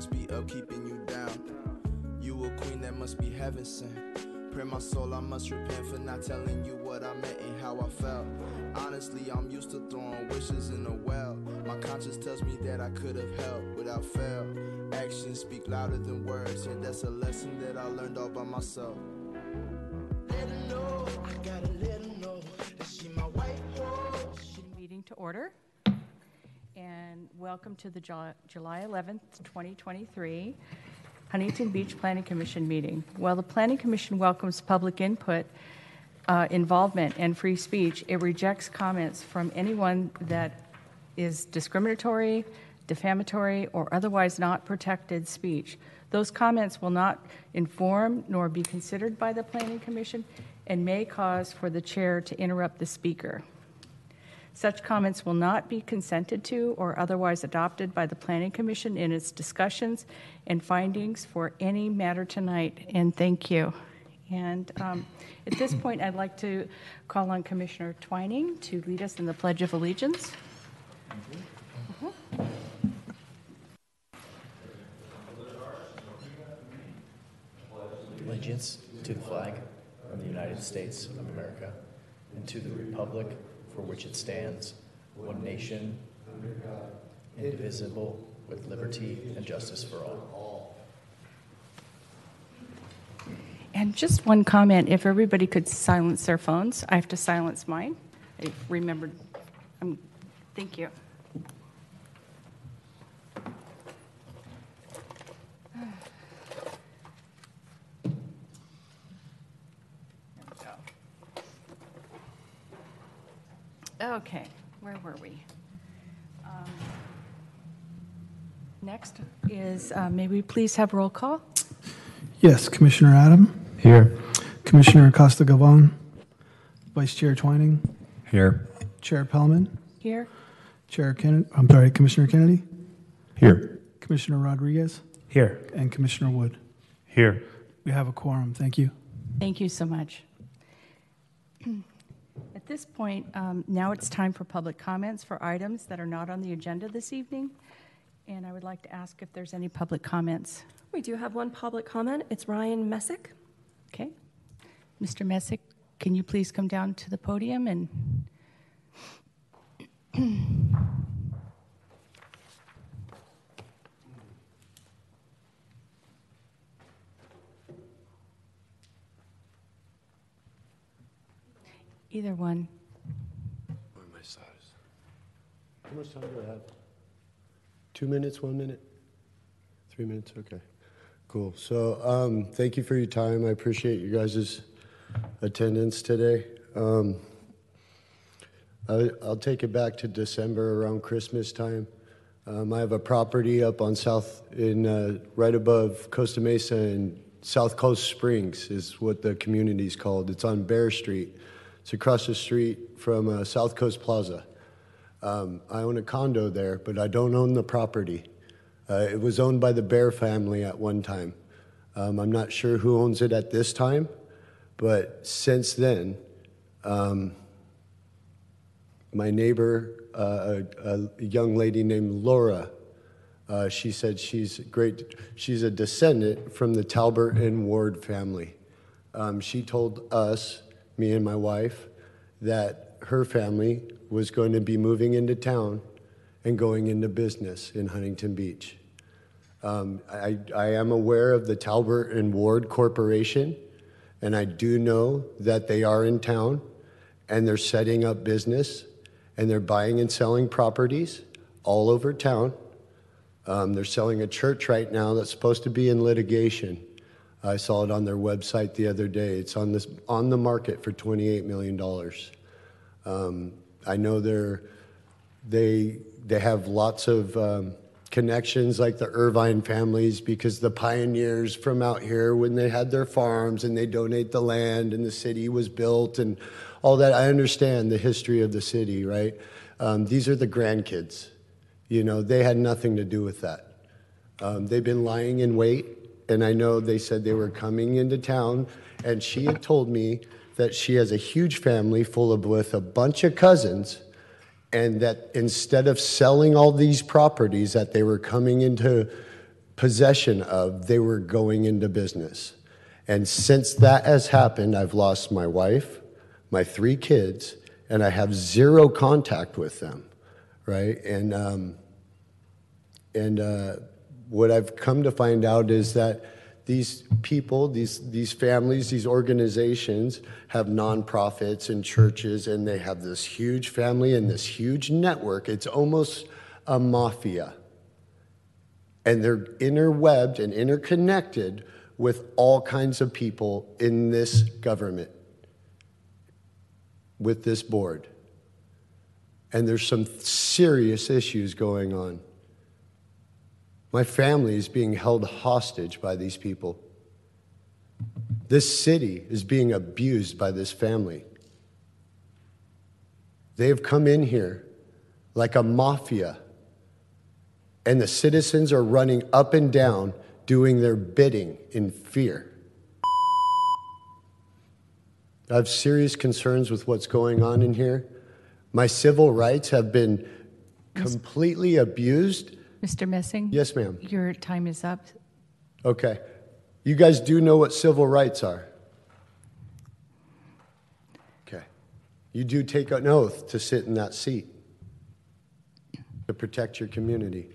must be up keeping you down. You a queen that must be heaven sent. Pray my soul, I must repent for not telling you what I meant and how I felt. Honestly, I'm used to throwing wishes in the well. My conscience tells me that I could have helped without fail. Actions speak louder than words, and that's a lesson that I learned all by myself. Let her know, I gotta let her know that she my white horse. Meeting to order. And welcome to the July 11th, 2023 Huntington Beach Planning Commission meeting. While the Planning Commission welcomes public input, uh, involvement, and free speech, it rejects comments from anyone that is discriminatory, defamatory, or otherwise not protected speech. Those comments will not inform nor be considered by the Planning Commission and may cause for the chair to interrupt the speaker. Such comments will not be consented to or otherwise adopted by the Planning Commission in its discussions and findings for any matter tonight, and thank you. And um, at this point, I'd like to call on Commissioner Twining to lead us in the Pledge of Allegiance. allegiance to the flag of the United States of America and to the republic for which it stands, one nation, under God, indivisible, with liberty and justice for all. And just one comment, if everybody could silence their phones, I have to silence mine. I remembered, um, thank you. Okay, where were we? Um, Next is, uh, may we please have roll call? Yes, Commissioner Adam, Here. Commissioner Acosta Galvan, Vice Chair Twining, Here. Chair Pellman, Here? Chair Kennedy, I'm sorry, Commissioner Kennedy, Here. Commissioner Rodriguez, Here. and Commissioner Wood. Here. We have a quorum. Thank you. Thank you so much. At this point, um, now it's time for public comments for items that are not on the agenda this evening. And I would like to ask if there's any public comments. We do have one public comment. It's Ryan Messick. Okay? Mr. Messick, can you please come down to the podium and either one? How much time do I have? Two minutes, one minute? Three minutes, okay. Cool. So, um, thank you for your time. I appreciate you guys' attendance today. Um, I, I'll take it back to December around Christmas time. Um, I have a property up on South, in, uh, right above Costa Mesa and South Coast Springs is what the community is called. It's on Bear Street. It's across the street from uh, South Coast Plaza. Um, I own a condo there, but I don't own the property. Uh, it was owned by the Bear family at one time. Um, I'm not sure who owns it at this time, but since then, um, my neighbor, uh, a, a young lady named Laura, uh, she said she's great. She's a descendant from the Talbert and Ward family. Um, she told us, me and my wife, that her family was going to be moving into town and going into business in Huntington Beach. Um, I, I am aware of the Talbert and Ward Corporation, and I do know that they are in town and they're setting up business and they're buying and selling properties all over town. Um, they're selling a church right now that's supposed to be in litigation. I saw it on their website the other day. It's on this on the market for $28 million. Um, I know they're they they have lots of um, connections like the Irvine families because the pioneers from out here when they had their farms and they donate the land and the city was built and all that. I understand the history of the city, right? Um, these are the grandkids. You know, they had nothing to do with that. Um, they've been lying in wait, and I know they said they were coming into town, and she had told me that she has a huge family full of with a bunch of cousins, and that instead of selling all these properties, that they were coming into possession of, they were going into business. And since that has happened, I've lost my wife, my three kids, and I have zero contact with them, right? And um, and uh, what I've come to find out is that these people, these, these families, these organizations have nonprofits and churches, and they have this huge family and this huge network. It's almost a mafia. And they're interwebbed and interconnected with all kinds of people in this government, with this board. And there's some serious issues going on. My family is being held hostage by these people. This city is being abused by this family. They have come in here like a mafia, and the citizens are running up and down doing their bidding in fear. I have serious concerns with what's going on in here. My civil rights have been completely abused. Mr. Messing? Yes, ma'am. Your time is up. Okay. You guys do know what civil rights are? Okay. You do take an oath to sit in that seat to protect your community.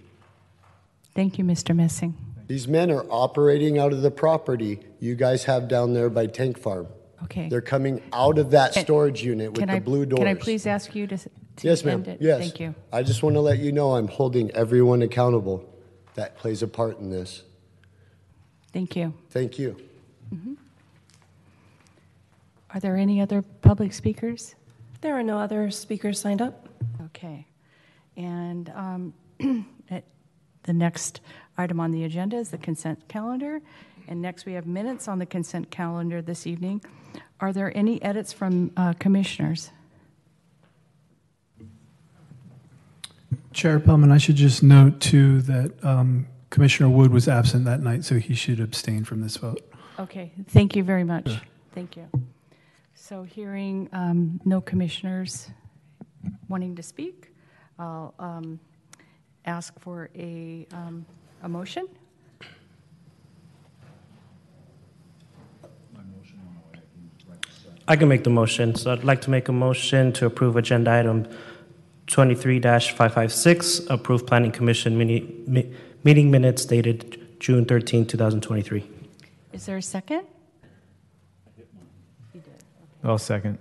Thank you, Mr. Messing. These men are operating out of the property you guys have down there by Tank Farm. Okay. They're coming out of that storage unit with Can the I- blue doors. Can I please ask you to, to Yes, ma'am. end it? Yes. Thank you. I just want to let you know I'm holding everyone accountable that plays a part in this. Thank you. Thank you. Are there any other public speakers? There are no other speakers signed up. Okay. And um, at- the next item on the agenda is the consent calendar. And next, we have minutes on the consent calendar this evening. Are there any edits from uh, commissioners? Chair Pellman, I should just note too that um, Commissioner Wood was absent that night, so he should abstain from this vote. Okay, thank you very much. Thank you. So hearing um, no commissioners wanting to speak, I'll um, ask for a, um, a motion. I can make the motion. So I'd like to make a motion to approve agenda item 23-556, approve planning commission mini, mi- meeting minutes dated June 13, 2023. Is there a second? I'll second.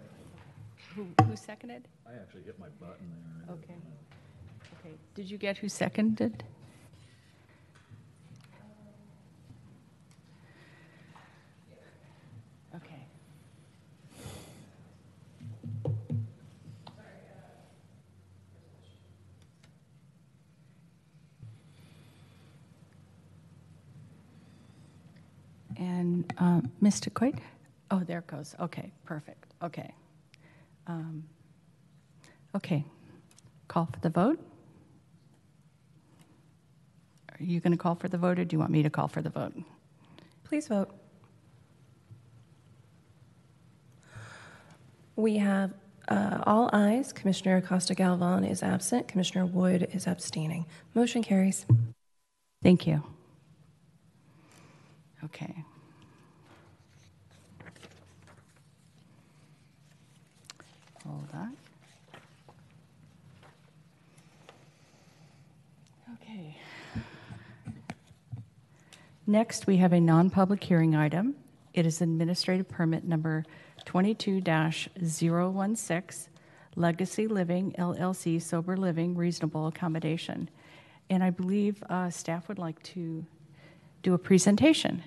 Who, who seconded? I actually hit my button there. Okay. Okay. Did you get who seconded? Okay. And uh, Mr. Coit? Oh, there it goes. Okay, perfect. Okay. Um, Okay. Call for the vote? Are you going to call for the vote, or do you want me to call for the vote? Please vote. We have uh, all ayes. Commissioner Acosta Galvan is absent. Commissioner Wood is abstaining. Motion carries. Thank you. Okay. On. Okay. Next, we have a non-public hearing item. It is administrative permit number 22-016, Legacy Living LLC Sober Living Reasonable Accommodation. And I believe uh, staff would like to do a presentation.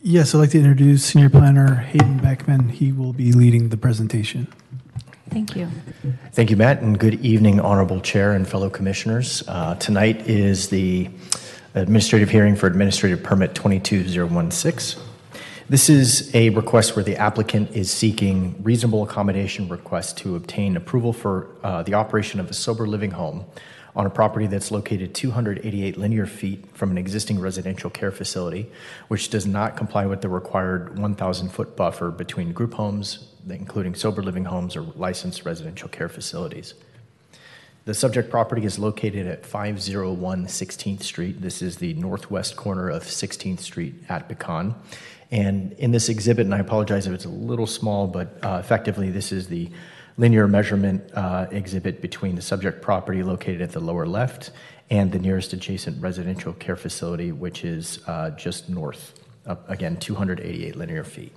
Yes, I'd like to introduce Senior Planner Hayden Beckman. He will be leading the presentation. Thank you. Thank you, Matt, and good evening, Honorable Chair and fellow commissioners. Uh, Tonight is the administrative hearing for Administrative Permit 22016. This is a request where the applicant is seeking reasonable accommodation request to obtain approval for uh, the operation of a sober living home on a property that's located 288 linear feet from an existing residential care facility, which does not comply with the required 1,000-foot buffer between group homes, including sober living homes or licensed residential care facilities. The subject property is located at 501 16th Street. This is the northwest corner of 16th Street at Pecan. And in this exhibit, and I apologize if it's a little small, but uh, effectively this is the linear measurement uh, exhibit between the subject property located at the lower left and the nearest adjacent residential care facility, which is uh, just north, again, 288 linear feet.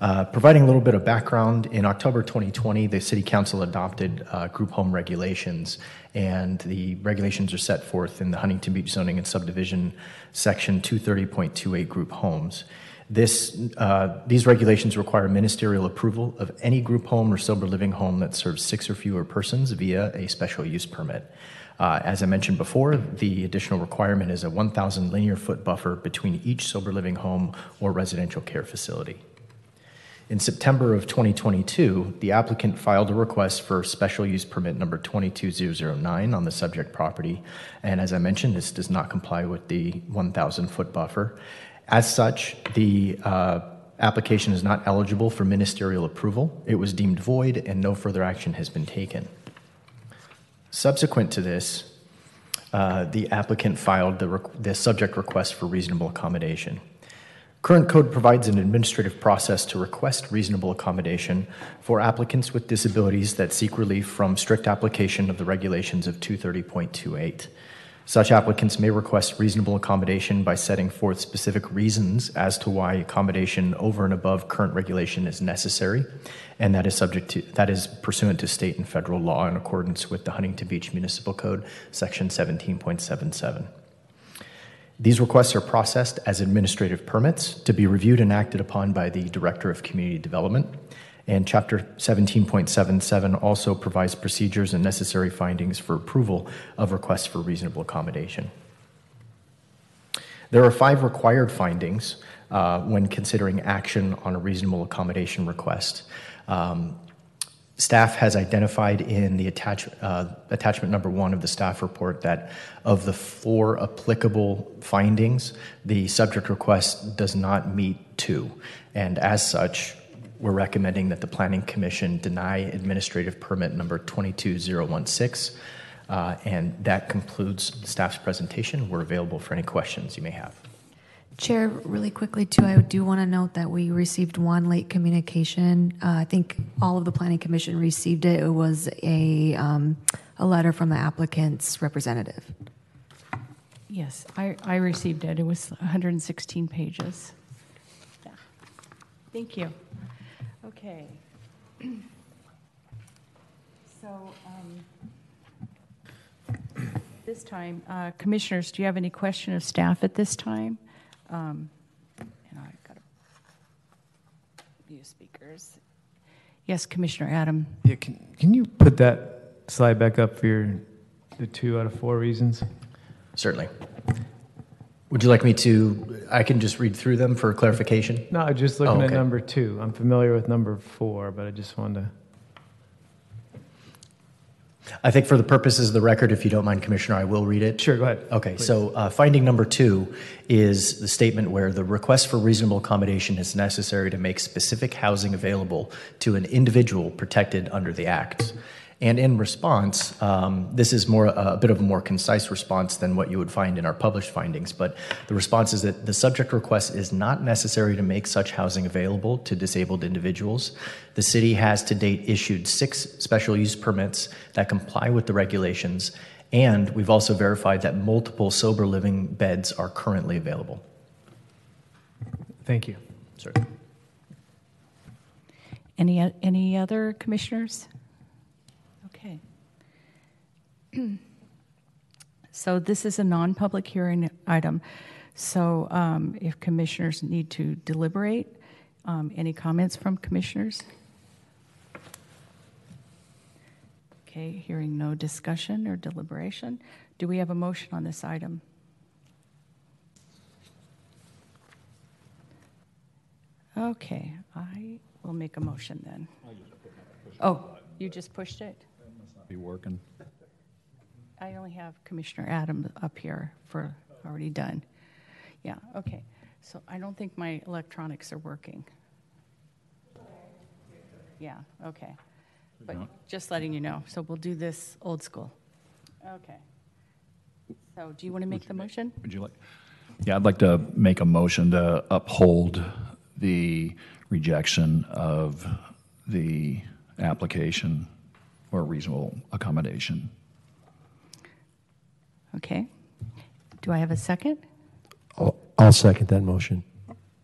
Uh, providing a little bit of background, in October 2020, the City Council adopted uh, group home regulations, and the regulations are set forth in the Huntington Beach Zoning and Subdivision Section 230.28 group homes. This, uh, these regulations require ministerial approval of any group home or sober living home that serves six or fewer persons via a special use permit. Uh, as I mentioned before, the additional requirement is a 1,000 linear foot buffer between each sober living home or residential care facility. In September of 2022, the applicant filed a request for special use permit number 22009 on the subject property. And as I mentioned, this does not comply with the 1,000 foot buffer. As such, the uh, application is not eligible for ministerial approval. It was deemed void, and no further action has been taken. Subsequent to this, uh, the applicant filed the, the subject request for reasonable accommodation. Current code provides an administrative process to request reasonable accommodation for applicants with disabilities that seek relief from strict application of the regulations of 230.28. Such applicants may request reasonable accommodation by setting forth specific reasons as to why accommodation over and above current regulation is necessary, and that is subject to that is pursuant to state and federal law in accordance with the Huntington Beach Municipal Code, section 17.77. These requests are processed as administrative permits to be reviewed and acted upon by the Director of Community Development. And Chapter 17.77 also provides procedures and necessary findings for approval of requests for reasonable accommodation. There are five required findings uh, when considering action on a reasonable accommodation request. Um, Staff has identified in the attach, uh, attachment number one of the staff report that of the four applicable findings, the subject request does not meet two. And as such, we're recommending that the Planning Commission deny administrative permit number 22016. Uh, and that concludes staff's presentation. We're available for any questions you may have. Chair, really quickly too, I do want to note that we received one late communication. Uh, I think all of the planning commission received it. It was a um, a letter from the applicant's representative. Yes, I, I received it. It was 116 pages. Yeah. Thank you. Okay. So, um, this time, uh, commissioners, do you have any question of staff at this time? Um, and I've got to mute speakers. Yes, Commissioner Adam. Yeah, can, can you put that slide back up for your, the two out of four reasons? Certainly. Would you like me to? I can just read through them for clarification. No, I'm just looking Oh, at okay. number two. I'm familiar with number four, but I just wanted to. I think for the purposes of the record, if you don't mind, Commissioner, I will read it. Sure, go ahead. Okay, so uh, finding number two is the statement where the request for reasonable accommodation is necessary to make specific housing available to an individual protected under the Act. And in response, um, this is more a bit of a more concise response than what you would find in our published findings. But the response is that the subject request is not necessary to make such housing available to disabled individuals. The city has to date issued six special use permits that comply with the regulations, and we've also verified that multiple sober living beds are currently available. Thank you. Sir. Any, any other commissioners? Okay. So this is a non-public hearing item. So um, if commissioners need to deliberate, um, any comments from commissioners? Okay, hearing no discussion or deliberation. Do we have a motion on this item? Okay, I will make a motion then. Oh, you just pushed it? That must not be working. I only have Commissioner Adam up here for already done. Yeah, okay. So I don't think my electronics are working. Yeah, okay. but just letting you know. So we'll do this old school. Okay. So do you want to make the motion? Would you like? Yeah, I'd like to make a motion to uphold the rejection of the application or reasonable accommodation. Okay. Do I have a second? I'll, I'll second that motion.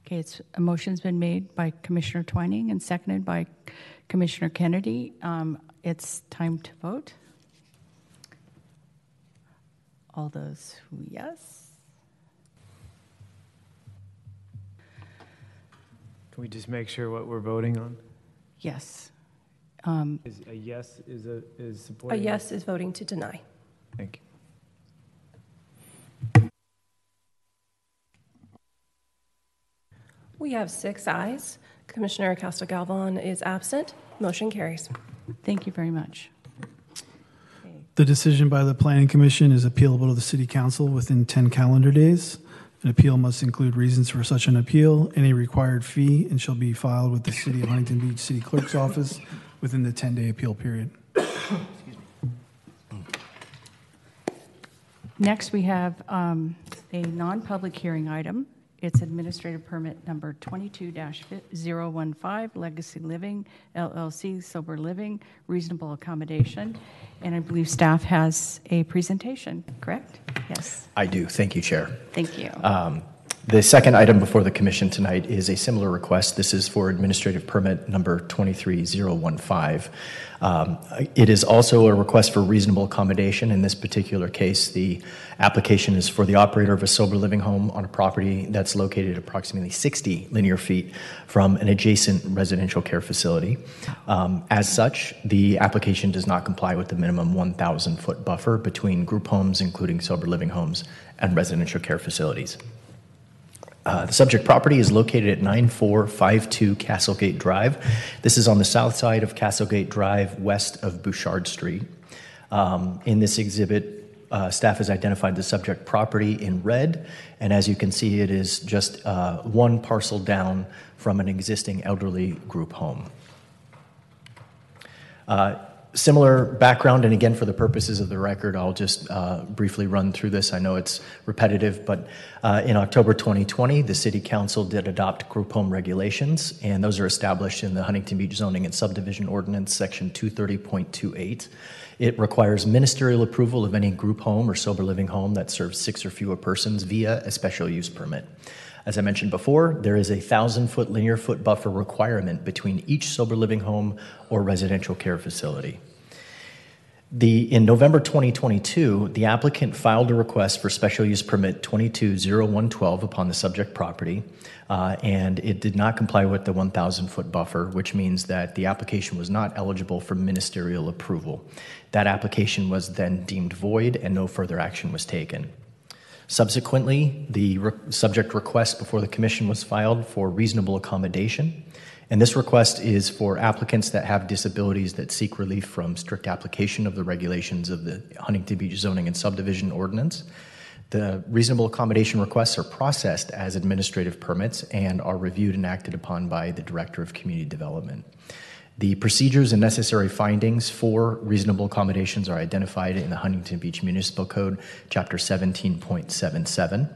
Okay, it's, a motion's been made by Commissioner Twining and seconded by Commissioner Kennedy. Um, It's time to vote. All those who yes? Can we just make sure what we're voting on? Yes. Um, Is a yes is a is supporting? A yes is voting to deny. Thank you. We have six ayes. Commissioner Acosta Galvan is absent. Motion carries. Thank you very much. The decision by the Planning Commission is appealable to the City Council within 10 calendar days. An appeal must include reasons for such an appeal, any required fee, and shall be filed with the City of Huntington Beach City Clerk's Office within the 10-day appeal period. Next, we have um, a non-public hearing item. It's administrative permit number 22-015, Legacy Living LLC, Sober Living, Reasonable Accommodation. And I believe staff has a presentation, correct? Yes, I do. Thank you, Chair. thank you. Um, The second item before the commission tonight is a similar request. This is for administrative permit number 23015. Um, It is also a request for reasonable accommodation. In this particular case, the application is for the operator of a sober living home on a property that's located approximately 60 linear feet from an adjacent residential care facility. Um, As such, the application does not comply with the minimum 1,000-foot buffer between group homes, including sober living homes, and residential care facilities. Uh, the subject property is located at 9452 Castlegate Drive. This is on the south side of Castlegate Drive, west of Bushard Street. Um, in this exhibit, uh, staff has identified the subject property in red, and as you can see, it is just uh, one parcel down from an existing elderly group home. Similar background, and again, for the purposes of the record, I'll just uh, briefly run through this. I know it's repetitive, but uh, in October 2020, the City Council did adopt group home regulations, and those are established in the Huntington Beach Zoning and Subdivision Ordinance, Section 230.28. It requires ministerial approval of any group home or sober living home that serves six or fewer persons via a special use permit. As I mentioned before, there is a thousand foot linear foot buffer requirement between each sober living home or residential care facility. The, in November 2022, the applicant filed a request for special use permit 220112 upon the subject property, uh, and it did not comply with the 1,000 foot buffer, which means that the application was not eligible for ministerial approval. That application was then deemed void, and no further action was taken. Subsequently, the re- subject request before the commission was filed for reasonable accommodation. And this request is for applicants that have disabilities that seek relief from strict application of the regulations of the Huntington Beach Zoning and Subdivision Ordinance. The reasonable accommodation requests are processed as administrative permits and are reviewed and acted upon by the Director of Community Development. The procedures and necessary findings for reasonable accommodations are identified in the Huntington Beach Municipal Code, Chapter 17.77.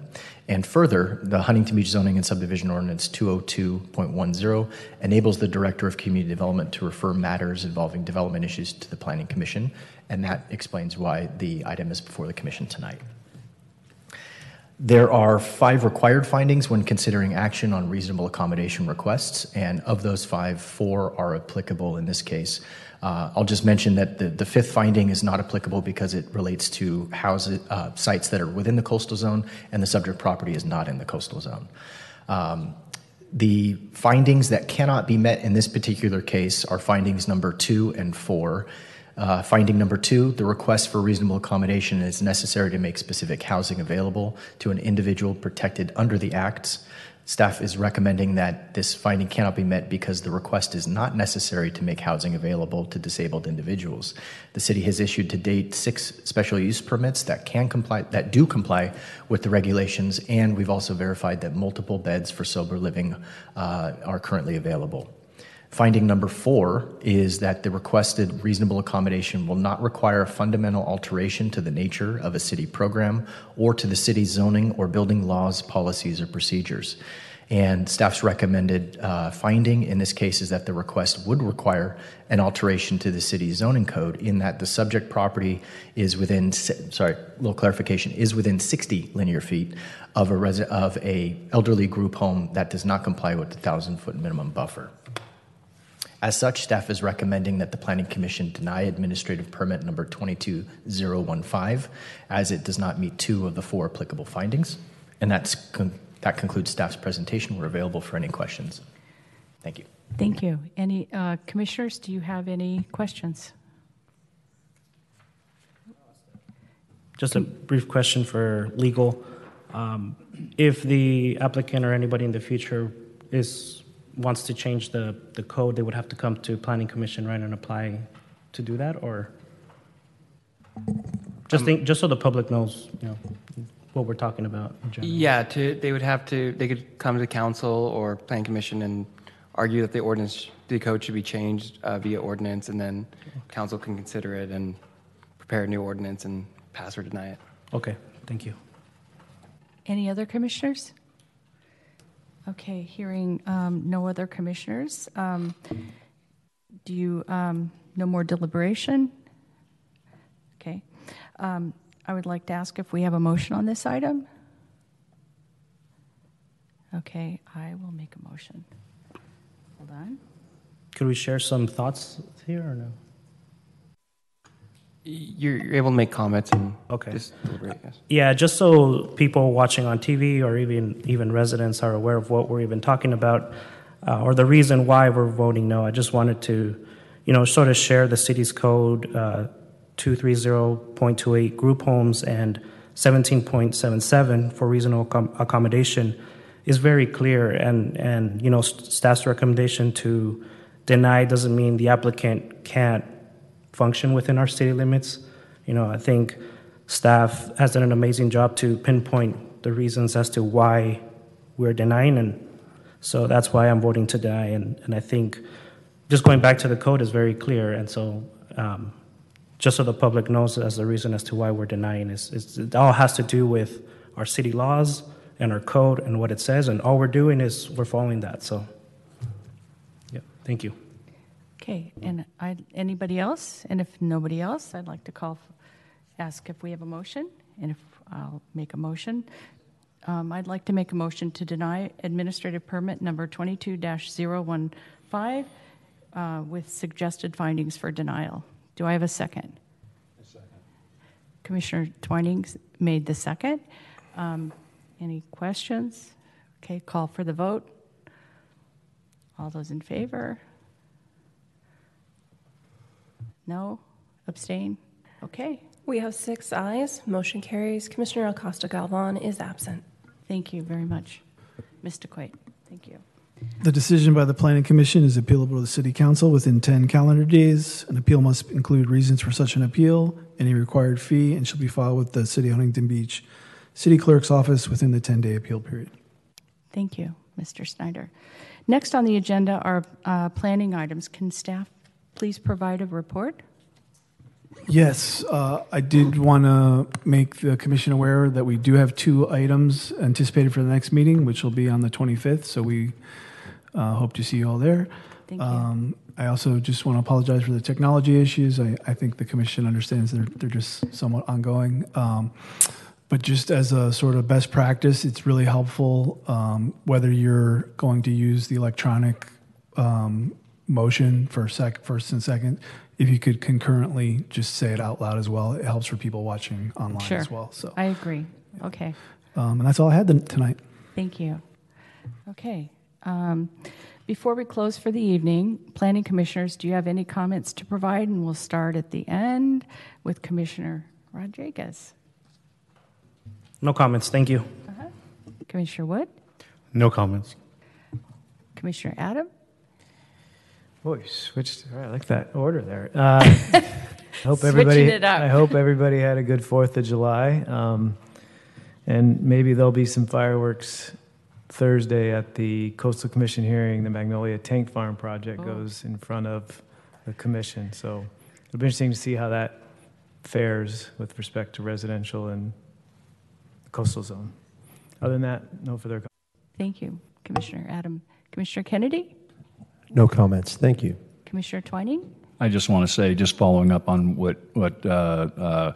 And further, the Huntington Beach Zoning and Subdivision Ordinance 202.10 enables the Director of Community Development to refer matters involving development issues to the Planning Commission, and that explains why the item is before the Commission tonight. There are five required findings when considering action on reasonable accommodation requests, and of those five, four are applicable in this case. Uh, I'll just mention that the, the fifth finding is not applicable because it relates to uh, sites that are within the coastal zone, and the subject property is not in the coastal zone. Um, the findings that cannot be met in this particular case are findings number two and four. Uh, finding number two, the request for reasonable accommodation is necessary to make specific housing available to an individual protected under the acts. Staff is recommending that this finding cannot be met because the request is not necessary to make housing available to disabled individuals. The city has issued to date six special use permits that can comply, that do comply with the regulations, and we've also verified that multiple beds for sober living uh, are currently available. Finding number four is that the requested reasonable accommodation will not require a fundamental alteration to the nature of a city program or to the city's zoning or building laws, policies, or procedures. And staff's recommended uh, finding in this case is that the request would require an alteration to the city's zoning code in that the subject property is within, sorry, little clarification, is within 60 linear feet of a, resi- of a elderly group home that does not comply with the 1,000 foot minimum buffer. As such, staff is recommending that the Planning Commission deny administrative permit number 22015 as it does not meet two of the four applicable findings. And that's con- that concludes staff's presentation. We're available for any questions. Thank you. Thank you. Any uh, commissioners, do you have any questions? Just a brief question for legal. Um, If the applicant or anybody in the future is, wants to change the, the code, they would have to come to planning commission, right, and apply to do that, or? Just think, just so the public knows, you know, what we're talking about in general. Yeah, to, they would have to, they could come to council or plan commission and argue that the ordinance, the code should be changed uh, via ordinance, and then council can consider it and prepare a new ordinance and pass or deny it. Okay, thank you. Any other commissioners? Okay, hearing um, no other commissioners. um, Do you, um, no more deliberation? Okay. Um, I would like to ask if we have a motion on this item. Okay, I will make a motion. Hold on. Could we share some thoughts here, or no? You're, you're able to make comments and Okay. just deliberate, yes. Yeah, just so people watching on TV or even even residents are aware of what we're even talking about, uh, or the reason why we're voting no. I just wanted to, you know, sort of share the city's code uh, 230.28 group homes and 17.77 for reasonable accom- accommodation is very clear, and and you know, st- staff's recommendation to deny doesn't mean the applicant can't function within our city limits. You know, I think staff has done an amazing job to pinpoint the reasons as to why we're denying, and so that's why I'm voting to deny. And, and I think just going back to the code is very clear, and so um, just so the public knows as the reason as to why we're denying is, is it all has to do with our city laws and our code and what it says, and all we're doing is we're following that. So, yeah, thank you. Okay, and I, anybody else? And if nobody else, I'd like to call, ask if we have a motion, and if I'll make a motion. Um, I'd like to make a motion to deny administrative permit number 22-015 uh, with suggested findings for denial. Do I have a second? Commissioner Twining made the second. Um, Any questions? Okay, call for the vote. All those in favor? No? Abstain? Okay, We have six ayes. Motion carries. Commissioner Acosta Galvan is absent. thank you very much. Mr. Quate, thank you. The decision by the Planning Commission is appealable to the City Council within 10 calendar days. An appeal must include reasons for such an appeal, any required fee, and shall be filed with the City of Huntington Beach City Clerk's Office within the 10-day appeal period. Thank you, Mr. Snyder. Next on the agenda are uh, planning items. Can staff please provide a report? Yes, uh, I did want to make the commission aware that we do have two items anticipated for the next meeting, which will be on the 25th, so we uh, hope to see you all there. Thank you. Um, I also just want to apologize for the technology issues. I, I think the commission understands they're, they're just somewhat ongoing. Um, but just as a sort of best practice, it's really helpful um, whether you're going to use the electronic um, motion for sec, first and second. If you could concurrently just say it out loud as well, it helps for people watching online Sure. as well. So, I agree. Okay, um, and that's all I had th- tonight. thank you. Okay. um, Before we close for the evening, planning commissioners, do you have any comments to provide? And we'll start at the end with Commissioner Rodriguez. No comments. Thank you. Commissioner Wood? No comments. Commissioner Adam? Boy, switched. all right, I like that order there. Uh, I hope everybody. Switching it up. I hope everybody had a good Fourth of July, um, and maybe there'll be some fireworks Thursday at the Coastal Commission hearing, the Magnolia Tank Farm project Oh. goes in front of the commission. So it'll be interesting to see how that fares with respect to residential and coastal zone. Other than that, no further. Thank you, Commissioner Adam. Commissioner Kennedy? No comments. Thank you. Commissioner Twining? I just want to say, just following up on what, what uh, uh,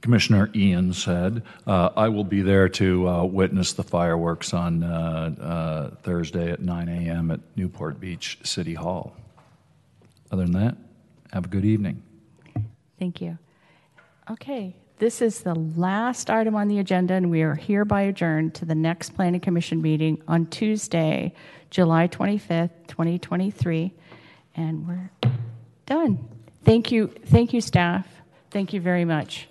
Commissioner Ian said, uh, I will be there to uh, witness the fireworks on uh, uh, Thursday at 9 a.m. at Newport Beach City Hall. Other than that, have a good evening. Thank you. Okay, this is the last item on the agenda, and we are hereby adjourned to the next Planning Commission meeting on Tuesday, July 25th, 2023. And we're done. Thank you, thank you, staff. Thank you very much.